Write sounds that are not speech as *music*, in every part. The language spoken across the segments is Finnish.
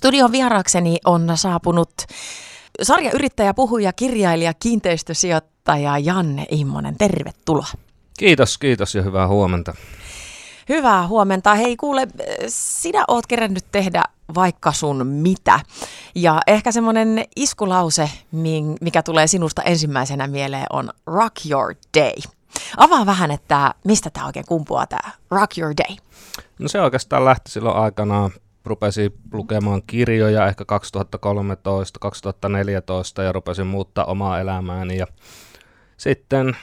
Studion vieraakseni on saapunut sarjayrittäjä, puhuja, kirjailija, kiinteistösijoittaja Janne Immonen. Tervetuloa. Kiitos, kiitos ja hyvää huomenta. Hyvää huomenta. Hei kuule, sinä oot kerännyt tehdä vaikka sun mitä. Ja ehkä semmoinen iskulause, mikä tulee sinusta ensimmäisenä mieleen, on Rock Your Day. Avaa vähän, että mistä tämä oikein kumpuaa, tämä Rock Your Day. No se oikeastaan lähti silloin aikanaan rupesin lukemaan kirjoja ehkä 2013-2014 ja rupesin muuttaa omaa elämääni. Ja sitten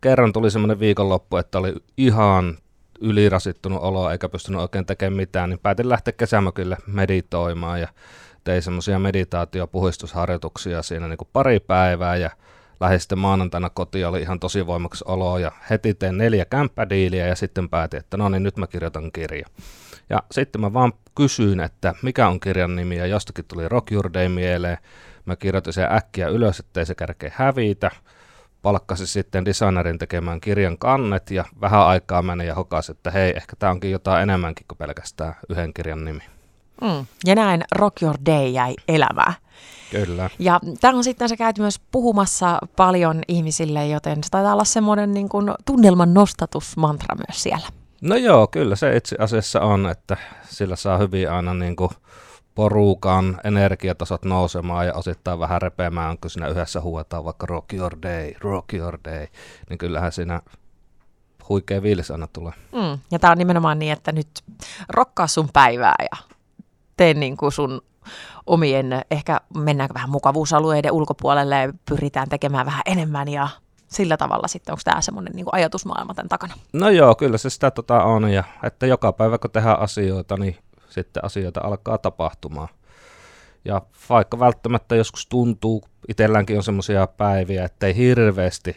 kerran tuli semmoinen viikonloppu, että oli ihan ylirasittunut olo eikä pystynyt oikein tekemään mitään, niin päätin lähteä kesämökille meditoimaan ja tein semmoisia meditaatiopuhistusharjoituksia siinä niin kuin pari päivää ja lähdin sitten maanantaina kotiin, oli ihan tosi voimakas olo ja heti tein neljä kämppädiiliä ja sitten päätin, että no niin nyt mä kirjoitan kirja. Ja sitten mä vaan kysyin, että mikä on kirjan nimi ja jostakin tuli Rock Your Day mieleen. Mä kirjoitin sen äkkiä ylös, ettei se kärkeä hävitä. Palkkasi sitten designerin tekemään kirjan kannet ja vähän aikaa meni ja hokasi, että hei, ehkä tämä onkin jotain enemmänkin kuin pelkästään yhden kirjan nimi. Mm. Ja näin Rock Your Day jäi elämää. Kyllä. Ja tämä on sitten se käyty myös puhumassa paljon ihmisille, joten se taitaa olla semmoinen niin kuin tunnelman nostatusmantra myös siellä. No joo, kyllä se itse asiassa on, että sillä saa hyvin aina niin kuin porukan energiatasot nousemaan ja osittain vähän repeämään, kun siinä yhdessä huuetaan vaikka rock your day, rock your day, niin kyllähän siinä huikea viilis aina tulee. Mm, ja tämä on nimenomaan niin, että nyt rokkaa sun päivää ja tee niin kuin sun omien, ehkä mennäänkö vähän mukavuusalueiden ulkopuolelle ja pyritään tekemään vähän enemmän ja sillä tavalla sitten, onko tämä semmoinen niin ajatusmaailma tämän takana? No joo, kyllä se sitä tota on, ja että joka päivä kun tehdään asioita, niin sitten asioita alkaa tapahtumaan. Ja vaikka välttämättä joskus tuntuu, itselläänkin on semmoisia päiviä, että ei hirveästi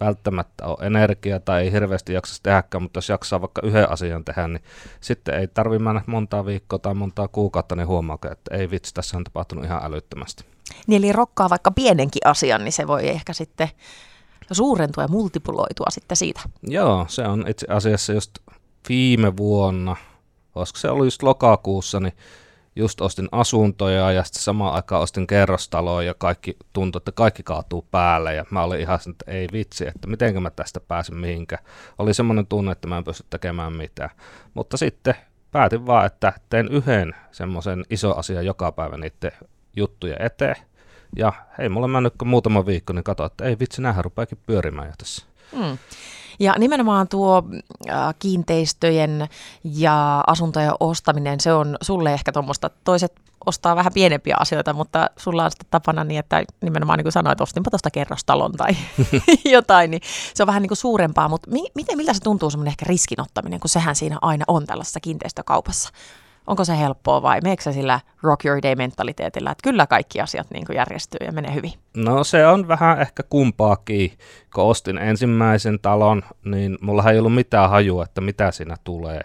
välttämättä ole energiaa tai ei hirveästi jaksa tehdäkään, mutta jos jaksaa vaikka yhden asian tehdä, niin sitten ei tarvitse mennä montaa viikkoa tai montaa kuukautta, niin huomaa, että ei vitsi, tässä on tapahtunut ihan älyttömästi. Niin eli rokkaa vaikka pienenkin asian, niin se voi ehkä sitten suurentua ja multipuloitua sitten siitä. Joo, se on itse asiassa just viime vuonna, olisiko se ollut just lokakuussa, niin just ostin asuntoja ja sitten samaan aikaan ostin kerrostaloa ja kaikki tuntui, että kaikki kaatuu päälle ja mä olin ihan että ei vitsi, että miten mä tästä pääsen mihinkään. Oli semmoinen tunne, että mä en pysty tekemään mitään. Mutta sitten päätin vaan, että teen yhden semmoisen iso asian joka päivä niiden juttuja eteen ja hei, mulla mennyt muutama viikko, niin katsoin, että ei vitsi, näähän rupeakin pyörimään jo tässä. Mm. Ja nimenomaan tuo äh, kiinteistöjen ja asuntojen ostaminen, se on sulle ehkä tuommoista, toiset ostaa vähän pienempiä asioita, mutta sulla on sitten tapana niin, että nimenomaan niin kuin sanoit, ostinpa tuosta kerrostalon tai *laughs* *laughs* jotain, niin se on vähän niin kuin suurempaa, mutta mi- miten, miltä se tuntuu semmoinen ehkä riskinottaminen, kun sehän siinä aina on tällaisessa kiinteistökaupassa? Onko se helppoa vai meneekö sillä rock your day mentaliteetillä, että kyllä kaikki asiat niin kuin järjestyy ja menee hyvin? No se on vähän ehkä kumpaakin. Kun ostin ensimmäisen talon, niin mulla ei ollut mitään hajua, että mitä siinä tulee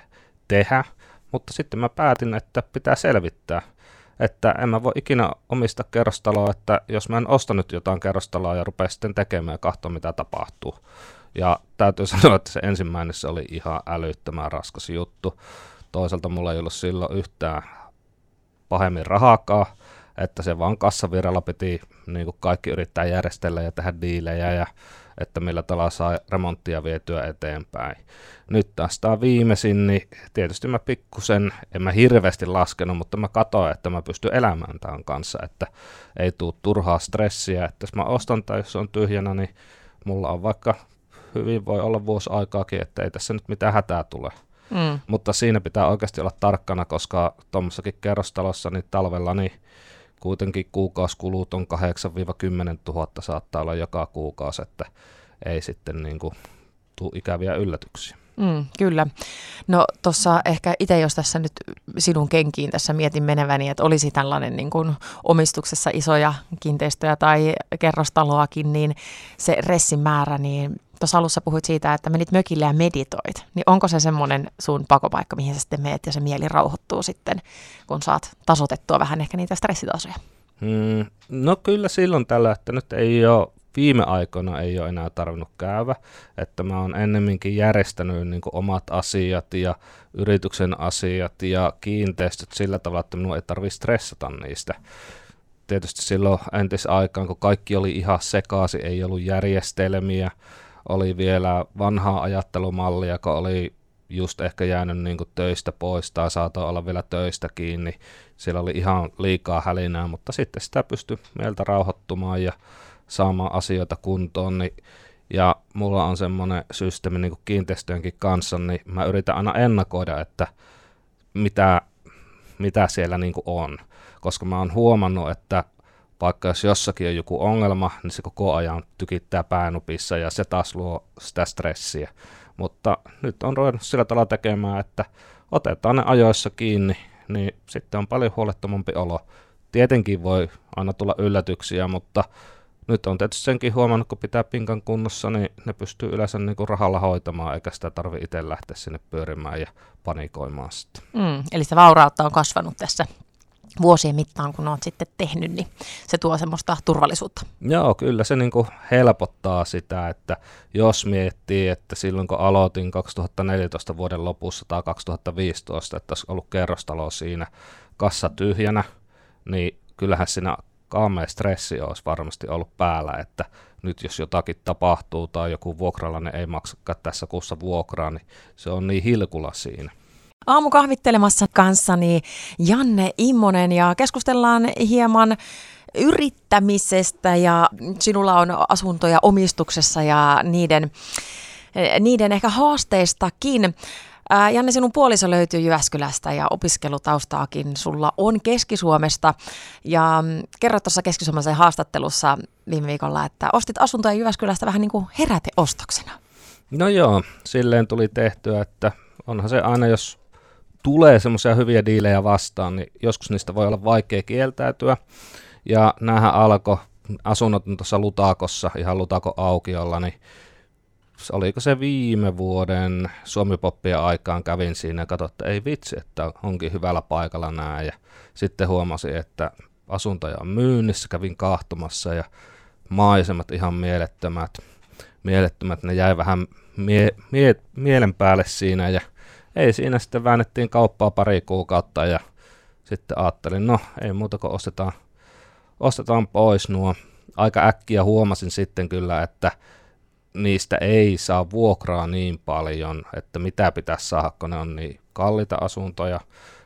tehdä. Mutta sitten mä päätin, että pitää selvittää, että en mä voi ikinä omista kerrostaloa, että jos mä en osta nyt jotain kerrostaloa ja rupea sitten tekemään ja katsoa mitä tapahtuu. Ja täytyy *laughs* sanoa, että se ensimmäinen se oli ihan älyttömän raskas juttu toisaalta mulla ei ollut silloin yhtään pahemmin rahakaan, että se vaan kassavirralla piti niin kuin kaikki yrittää järjestellä ja tehdä diilejä ja että millä tavalla saa remonttia vietyä eteenpäin. Nyt taas tämä viimeisin, niin tietysti mä pikkusen, en mä hirveästi laskenut, mutta mä katsoin, että mä pystyn elämään tämän kanssa, että ei tule turhaa stressiä, että jos mä ostan tai jos se on tyhjänä, niin mulla on vaikka hyvin voi olla vuosi aikaakin, että ei tässä nyt mitään hätää tule. Mm. Mutta siinä pitää oikeasti olla tarkkana, koska tuommoissakin kerrostalossa niin talvella niin kuitenkin kuukausikulut on 8-10 000 saattaa olla joka kuukausi, että ei sitten niin kuin tule ikäviä yllätyksiä. Mm, kyllä. No tuossa ehkä itse, jos tässä nyt sinun kenkiin tässä mietin meneväni, että olisi tällainen niin kuin omistuksessa isoja kiinteistöjä tai kerrostaloakin, niin se ressin määrä, niin tuossa alussa puhuit siitä, että menit mökille ja meditoit, niin onko se semmoinen sun pakopaikka, mihin sä sitten meet ja se mieli rauhoittuu sitten, kun saat tasotettua vähän ehkä niitä stressitasoja? Mm, no kyllä silloin tällä, että nyt ei ole viime aikoina ei ole enää tarvinnut käydä, että mä oon ennemminkin järjestänyt niin omat asiat ja yrityksen asiat ja kiinteistöt sillä tavalla, että minun ei tarvitse stressata niistä. Tietysti silloin entisaikaan, kun kaikki oli ihan sekaisin, ei ollut järjestelmiä, oli vielä vanhaa ajattelumallia, kun oli just ehkä jäänyt niin kuin töistä pois tai saatoi olla vielä töistä kiinni. Siellä oli ihan liikaa hälinää, mutta sitten sitä pystyi mieltä rauhoittumaan ja saamaan asioita kuntoon. Niin, ja mulla on semmoinen systeemi niin kuin kiinteistöjenkin kanssa, niin mä yritän aina ennakoida, että mitä, mitä siellä niin kuin on. Koska mä oon huomannut, että vaikka jos jossakin on joku ongelma, niin se koko ajan tykittää päänupissa ja se taas luo sitä stressiä. Mutta nyt on ruvennut sillä tavalla tekemään, että otetaan ne ajoissa kiinni, niin sitten on paljon huolettomampi olo. Tietenkin voi aina tulla yllätyksiä, mutta nyt on tietysti senkin huomannut, kun pitää pinkan kunnossa, niin ne pystyy yleensä niin kuin rahalla hoitamaan, eikä sitä tarvi itse lähteä sinne pyörimään ja panikoimaan sitten. Mm, eli se vaurautta on kasvanut tässä vuosien mittaan, kun olet sitten tehnyt, niin se tuo semmoista turvallisuutta. Joo, kyllä se niin helpottaa sitä, että jos miettii, että silloin kun aloitin 2014 vuoden lopussa tai 2015, että olisi ollut kerrostalo siinä kassa tyhjänä, niin kyllähän siinä kaamea stressi olisi varmasti ollut päällä, että nyt jos jotakin tapahtuu tai joku vuokralainen ei maksakaan tässä kuussa vuokraa, niin se on niin hilkula siinä. Aamukahvittelemassa kanssani Janne Immonen ja keskustellaan hieman yrittämisestä ja sinulla on asuntoja omistuksessa ja niiden, niiden ehkä haasteistakin. Janne, sinun puoliso löytyy Jyväskylästä ja opiskelutaustaakin sulla on Keski-Suomesta. Ja mm, kerroit tuossa Keski-Suomalaisen haastattelussa viime viikolla, että ostit asuntoja Jyväskylästä vähän niin kuin heräteostoksena. No joo, silleen tuli tehtyä, että onhan se aina, jos tulee semmoisia hyviä diilejä vastaan, niin joskus niistä voi olla vaikea kieltäytyä. Ja näähän alkoi, asunnot tuossa Lutakossa, ihan Lutako aukiolla, niin oliko se viime vuoden Suomipoppia aikaan kävin siinä ja katsoin, että ei vitsi, että onkin hyvällä paikalla nämä. Ja sitten huomasin, että asuntoja on myynnissä, kävin kahtumassa ja maisemat ihan mielettömät. Mielettömät, ne jäi vähän mie- mie- mielen päälle siinä ja ei siinä sitten väännettiin kauppaa pari kuukautta ja sitten ajattelin, no ei muuta kuin ostetaan, ostetaan pois nuo. Aika äkkiä huomasin sitten kyllä, että niistä ei saa vuokraa niin paljon, että mitä pitäisi saada, kun ne on niin kalliita asuntoja,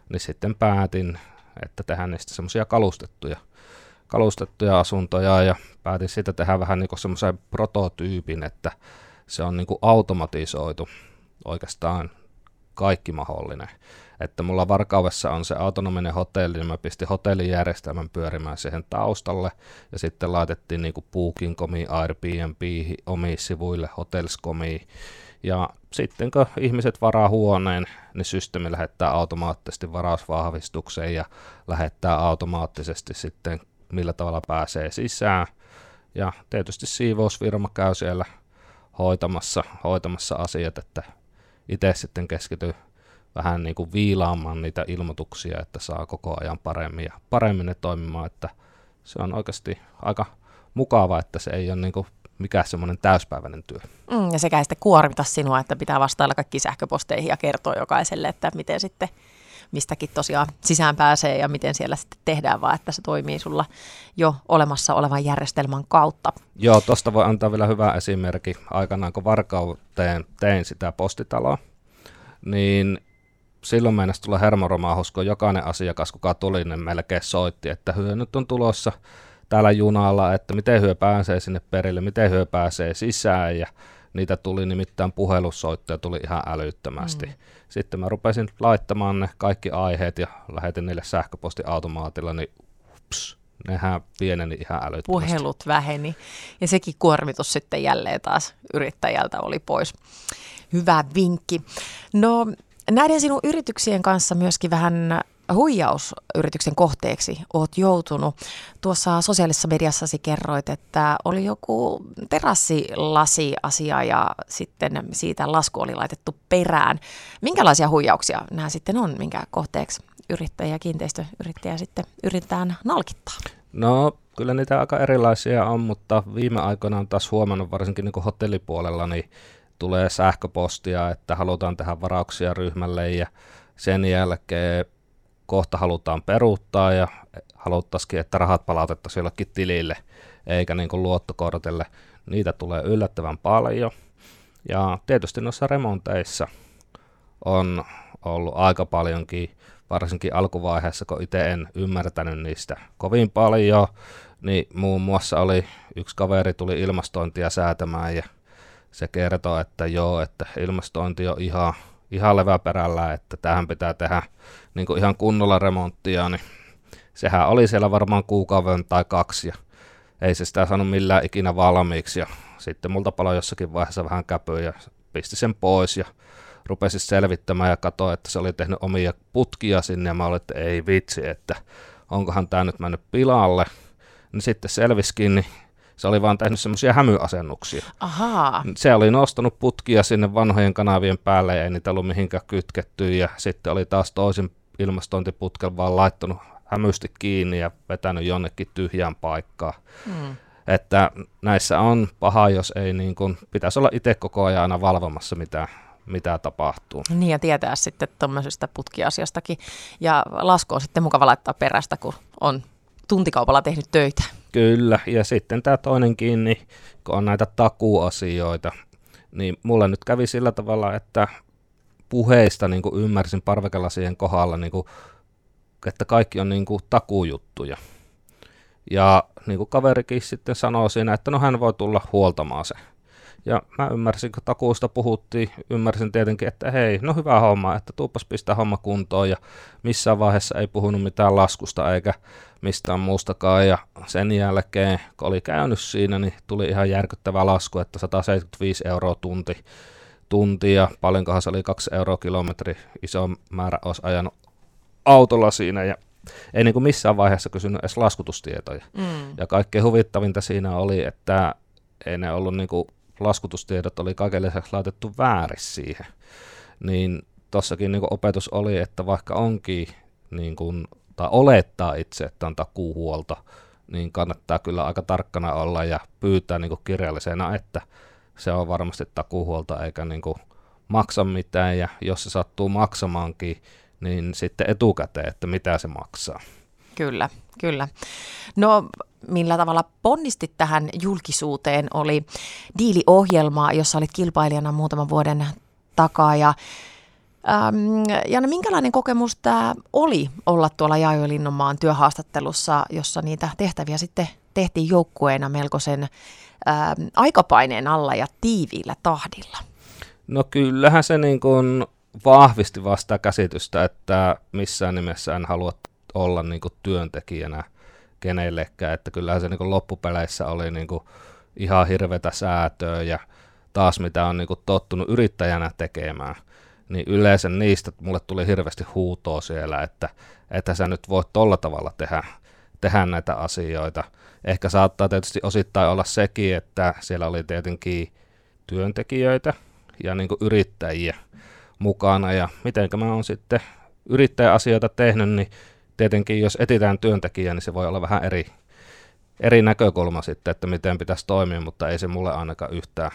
niin sitten päätin, että tehdään niistä semmoisia kalustettuja, kalustettuja asuntoja ja päätin siitä tehdä vähän niin semmoisen prototyypin, että se on niin kuin automatisoitu oikeastaan kaikki mahdollinen. Että mulla Varkaudessa on se autonominen hotelli, niin mä pistin hotelijärjestelmän pyörimään siihen taustalle, ja sitten laitettiin niinku Booking.comi, Airbnb omiin sivuille, Hotels.comi, ja sitten kun ihmiset varaa huoneen, niin systeemi lähettää automaattisesti varausvahvistukseen ja lähettää automaattisesti sitten millä tavalla pääsee sisään. Ja tietysti siivousfirma käy siellä hoitamassa, hoitamassa asiat, että itse sitten keskity vähän niin kuin viilaamaan niitä ilmoituksia, että saa koko ajan paremmin ja paremmin ne toimimaan, että se on oikeasti aika mukava, että se ei ole niin kuin mikään semmoinen täyspäiväinen työ. Mm, ja sekä sitten kuormita sinua, että pitää vastailla kaikki sähköposteihin ja kertoa jokaiselle, että miten sitten mistäkin tosiaan sisään pääsee ja miten siellä sitten tehdään, vaan että se toimii sulla jo olemassa olevan järjestelmän kautta. Joo, tuosta voi antaa vielä hyvä esimerkki. Aikanaan kun Varkauteen tein sitä postitaloa, niin silloin meinasi tulla hermoromahus, kun jokainen asiakas, kuka tuli, niin melkein soitti, että hyö nyt on tulossa täällä junalla, että miten hyö pääsee sinne perille, miten hyö pääsee sisään ja niitä tuli nimittäin puhelussoittoja tuli ihan älyttömästi. Mm. Sitten mä rupesin laittamaan ne kaikki aiheet ja lähetin niille sähköpostiautomaatilla, niin ups, nehän pieneni ihan älyttömästi. Puhelut väheni ja sekin kuormitus sitten jälleen taas yrittäjältä oli pois. Hyvä vinkki. No näiden sinun yrityksien kanssa myöskin vähän huijausyrityksen kohteeksi oot joutunut. Tuossa sosiaalisessa mediassasi kerroit, että oli joku terassilasi-asia ja sitten siitä lasku oli laitettu perään. Minkälaisia huijauksia nämä sitten on, minkä kohteeksi yrittäjä ja kiinteistöyrittäjä sitten yritetään nalkittaa? No kyllä niitä aika erilaisia on, mutta viime aikoina on taas huomannut varsinkin niin hotellipuolella, niin tulee sähköpostia, että halutaan tehdä varauksia ryhmälle ja sen jälkeen kohta halutaan peruuttaa ja haluttaisikin, että rahat palautettaisiin jollekin tilille eikä niin kuin luottokortille. Niitä tulee yllättävän paljon. Ja tietysti noissa remonteissa on ollut aika paljonkin, varsinkin alkuvaiheessa, kun itse en ymmärtänyt niistä kovin paljon, niin muun muassa oli yksi kaveri tuli ilmastointia säätämään ja se kertoo, että joo, että ilmastointi on ihan, ihan leväperällä, että tähän pitää tehdä niin kuin ihan kunnolla remonttia, niin sehän oli siellä varmaan kuukauden tai kaksi ja ei se sitä saanut millään ikinä valmiiksi ja sitten multa paloi jossakin vaiheessa vähän käpyä ja pisti sen pois ja rupesi selvittämään ja katsoi, että se oli tehnyt omia putkia sinne ja mä olin, että ei vitsi, että onkohan tämä nyt mennyt pilalle. Niin sitten selviskin, niin se oli vaan tehnyt semmoisia hämyasennuksia. Ahaa. Se oli nostanut putkia sinne vanhojen kanavien päälle ja ei niitä ollut mihinkään kytketty ja sitten oli taas toisen ilmastointiputken vaan laittanut hämysti kiinni ja vetänyt jonnekin tyhjään paikkaan. Mm. Että näissä on paha, jos ei niin kuin, pitäisi olla itse koko ajan aina valvomassa, mitä, mitä tapahtuu. Niin ja tietää sitten tuommoisesta putkiasiastakin. Ja lasku on sitten mukava laittaa perästä, kun on tuntikaupalla tehnyt töitä. Kyllä, ja sitten tämä toinenkin, niin kun on näitä takuasioita, niin mulle nyt kävi sillä tavalla, että puheista niin kuin ymmärsin parvekelasien kohdalla, niin kuin, että kaikki on niin kuin takujuttuja. Ja niin kuin kaverikin sitten sanoi siinä, että no hän voi tulla huoltamaan se. Ja mä ymmärsin, kun takuusta puhuttiin, ymmärsin tietenkin, että hei, no hyvä homma, että tuupas pistää homma kuntoon. Ja missään vaiheessa ei puhunut mitään laskusta eikä mistään muustakaan. Ja sen jälkeen, kun oli käynyt siinä, niin tuli ihan järkyttävä lasku, että 175 euroa tunti. tunti ja paljonkohan se oli 2 euroa kilometri, iso määrä olisi ajanut autolla siinä. Ja ei niin kuin missään vaiheessa kysynyt edes laskutustietoja. Mm. Ja kaikkein huvittavinta siinä oli, että ei ne ollut niin kuin, laskutustiedot oli kaiken lisäksi laitettu väärin siihen. Niin tossakin niin opetus oli, että vaikka onkin niin kuin, tai olettaa itse, että on takuuhuolto, niin kannattaa kyllä aika tarkkana olla ja pyytää niin kirjallisena, että se on varmasti takuuhuolto eikä niin maksa mitään ja jos se sattuu maksamaankin, niin sitten etukäteen, että mitä se maksaa. Kyllä, kyllä. No millä tavalla ponnistit tähän julkisuuteen oli diiliohjelma, jossa olit kilpailijana muutaman vuoden takaa ja Ähm, Janne, minkälainen kokemus tämä oli olla tuolla Jaajo Linnonmaan työhaastattelussa, jossa niitä tehtäviä sitten tehtiin joukkueena melkoisen ähm, aikapaineen alla ja tiiviillä tahdilla? No kyllähän se niin kuin vahvisti vasta käsitystä, että missään nimessä en halua olla niin kuin työntekijänä kenellekään, että kyllähän se niin kuin loppupeleissä oli niin kuin ihan hirvetä säätöä ja taas mitä on niin kuin tottunut yrittäjänä tekemään, niin yleensä niistä mulle tuli hirveästi huutoa siellä, että, että sä nyt voit tolla tavalla tehdä, tehdä näitä asioita. Ehkä saattaa tietysti osittain olla sekin, että siellä oli tietenkin työntekijöitä ja niin kuin yrittäjiä, mukana ja miten mä oon sitten yrittäjäasioita tehnyt, niin tietenkin jos etitään työntekijää, niin se voi olla vähän eri, eri näkökulma sitten, että miten pitäisi toimia, mutta ei se mulle ainakaan yhtään,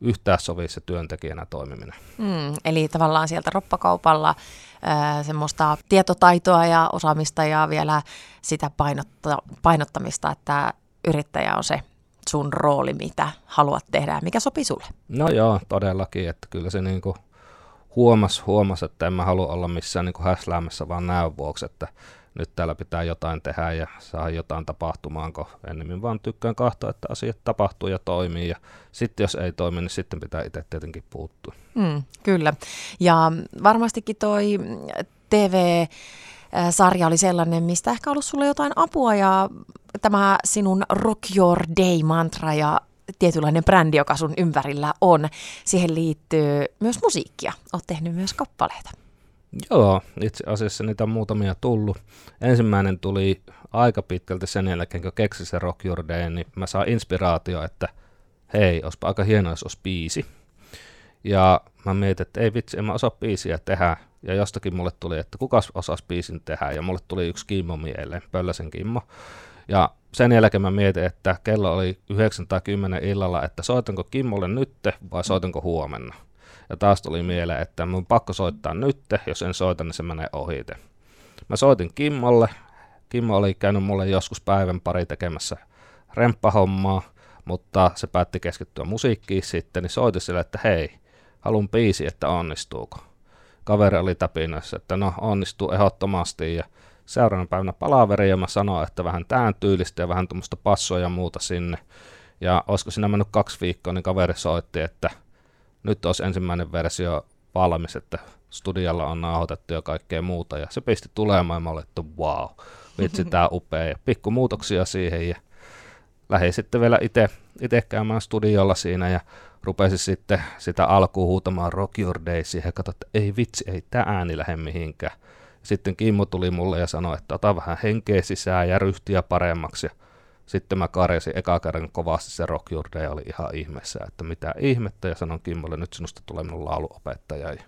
yhtään sovi se työntekijänä toimiminen. Mm, eli tavallaan sieltä roppakaupalla ää, semmoista tietotaitoa ja osaamista ja vielä sitä painotta, painottamista, että yrittäjä on se sun rooli, mitä haluat tehdä ja mikä sopii sulle. No joo, todellakin, että kyllä se niin kuin huomas, huomas, että en mä halua olla missään niin häsläämässä vaan näön vuoksi, että nyt täällä pitää jotain tehdä ja saa jotain tapahtumaan, kun ennemmin vaan tykkään kahtoa, että asiat tapahtuu ja toimii. Ja sitten jos ei toimi, niin sitten pitää itse tietenkin puuttua. Mm, kyllä. Ja varmastikin toi TV sarja oli sellainen, mistä ehkä ollut sulle jotain apua ja tämä sinun Rock Your Day-mantra ja tietynlainen brändi, joka sun ympärillä on. Siihen liittyy myös musiikkia. Oot tehnyt myös kappaleita. Joo, itse asiassa niitä on muutamia tullut. Ensimmäinen tuli aika pitkälti sen jälkeen, kun keksin se Rock Your Day, niin mä saan inspiraatio, että hei, olisipa aika hienoa, jos olisi biisi. Ja mä mietin, että ei vitsi, en mä osaa biisiä tehdä. Ja jostakin mulle tuli, että kuka osaisi biisin tehdä. Ja mulle tuli yksi Kimmo mieleen, Pölläsen Kimmo. Ja sen jälkeen mä mietin, että kello oli 9 tai 10 illalla, että soitanko Kimmolle nytte vai soitanko huomenna. Ja taas tuli mieleen, että mun pakko soittaa nytte, jos en soita, niin se menee ohite. Mä soitin Kimmolle. Kimmo oli käynyt mulle joskus päivän pari tekemässä remppahommaa, mutta se päätti keskittyä musiikkiin sitten, niin soitin sille, että hei, halun biisi, että onnistuuko. Kaveri oli täpinössä, että no onnistuu ehdottomasti ja seuraavana päivänä palaveri ja mä sanoin, että vähän tämän tyylistä ja vähän tuommoista passoa ja muuta sinne. Ja olisiko siinä mennyt kaksi viikkoa, niin kaveri soitti, että nyt olisi ensimmäinen versio valmis, että studiolla on nauhoitettu ja kaikkea muuta. Ja se pisti tulemaan ja mä olin, että wow, vitsi tää upea. Ja pikku muutoksia siihen ja lähdin sitten vielä itse käymään studiolla siinä ja rupesin sitten sitä alkuun huutamaan Rock Your Day siihen, katsoin, että ei vitsi, ei tämä ääni lähde mihinkään. Sitten Kimmo tuli mulle ja sanoi, että ota vähän henkeä sisään ja ryhtiä paremmaksi. Ja sitten mä karjasin eka kerran kovasti se Rock Your Day oli ihan ihmeessä, että mitä ihmettä. Ja sanon Kimmolle, nyt sinusta tulee minun lauluopettaja. Ja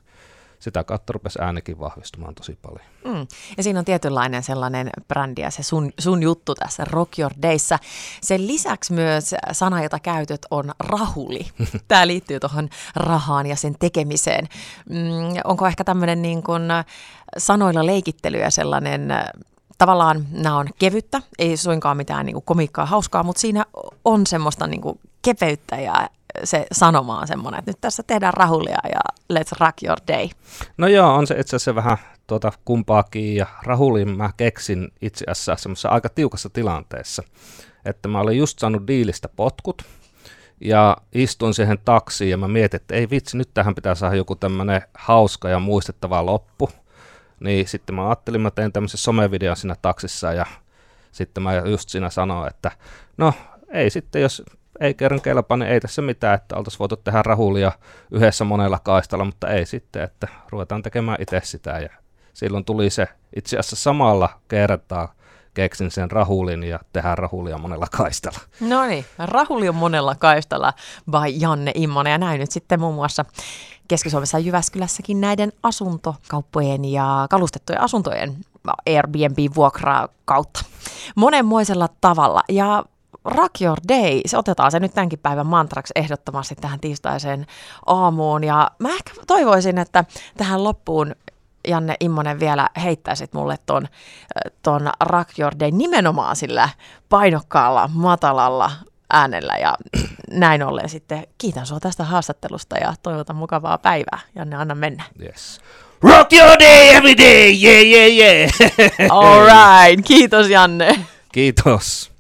sitä kautta rupesi äänikin vahvistumaan tosi paljon. Mm. Ja siinä on tietynlainen sellainen brändi ja se sun, sun juttu tässä Rock Your Dayssä. Sen lisäksi myös sana, jota käytöt, on rahuli. *laughs* Tämä liittyy tuohon rahaan ja sen tekemiseen. Mm, onko ehkä tämmöinen niin kuin sanoilla leikittely ja sellainen tavallaan nämä on kevyttä, ei suinkaan mitään niin kuin komikkaa hauskaa, mutta siinä on semmoista niin kuin kepeyttä ja se sanoma on semmoinen, että nyt tässä tehdään rahulia ja let's rock your day. No joo, on se itse asiassa vähän tuota kumpaakin ja rahulin mä keksin itse asiassa semmoisessa aika tiukassa tilanteessa, että mä olin just saanut diilistä potkut ja istuin siihen taksiin ja mä mietin, että ei vitsi, nyt tähän pitää saada joku tämmöinen hauska ja muistettava loppu. Niin sitten mä ajattelin, mä tein tämmöisen somevideon siinä taksissa ja sitten mä just siinä sanoin, että no ei sitten, jos ei kerran kelpaa, niin ei tässä mitään, että oltaisiin voitu tehdä rahulia yhdessä monella kaistalla, mutta ei sitten, että ruvetaan tekemään itse sitä. Ja silloin tuli se itse asiassa samalla kertaa keksin sen rahulin ja tehdään rahulia monella kaistalla. No niin, rahuli on monella kaistalla by Janne Immonen ja näin nyt sitten muun muassa Keski-Suomessa Jyväskylässäkin näiden asuntokauppojen ja kalustettujen asuntojen Airbnb-vuokraa kautta monenmoisella tavalla. Ja Rock Your Day, se otetaan se nyt tämänkin päivän mantraksi ehdottomasti tähän tiistaiseen aamuun. Ja mä ehkä toivoisin, että tähän loppuun Janne Immonen vielä heittäisit mulle ton, ton Rock Your Day nimenomaan sillä painokkaalla, matalalla äänellä ja *clears throat* näin ollen sitten kiitän sinua tästä haastattelusta ja toivotan mukavaa päivää. Janne, anna mennä. Yes. Rock your day every day, yeah, yeah, yeah. *laughs* All right, kiitos Janne. Kiitos.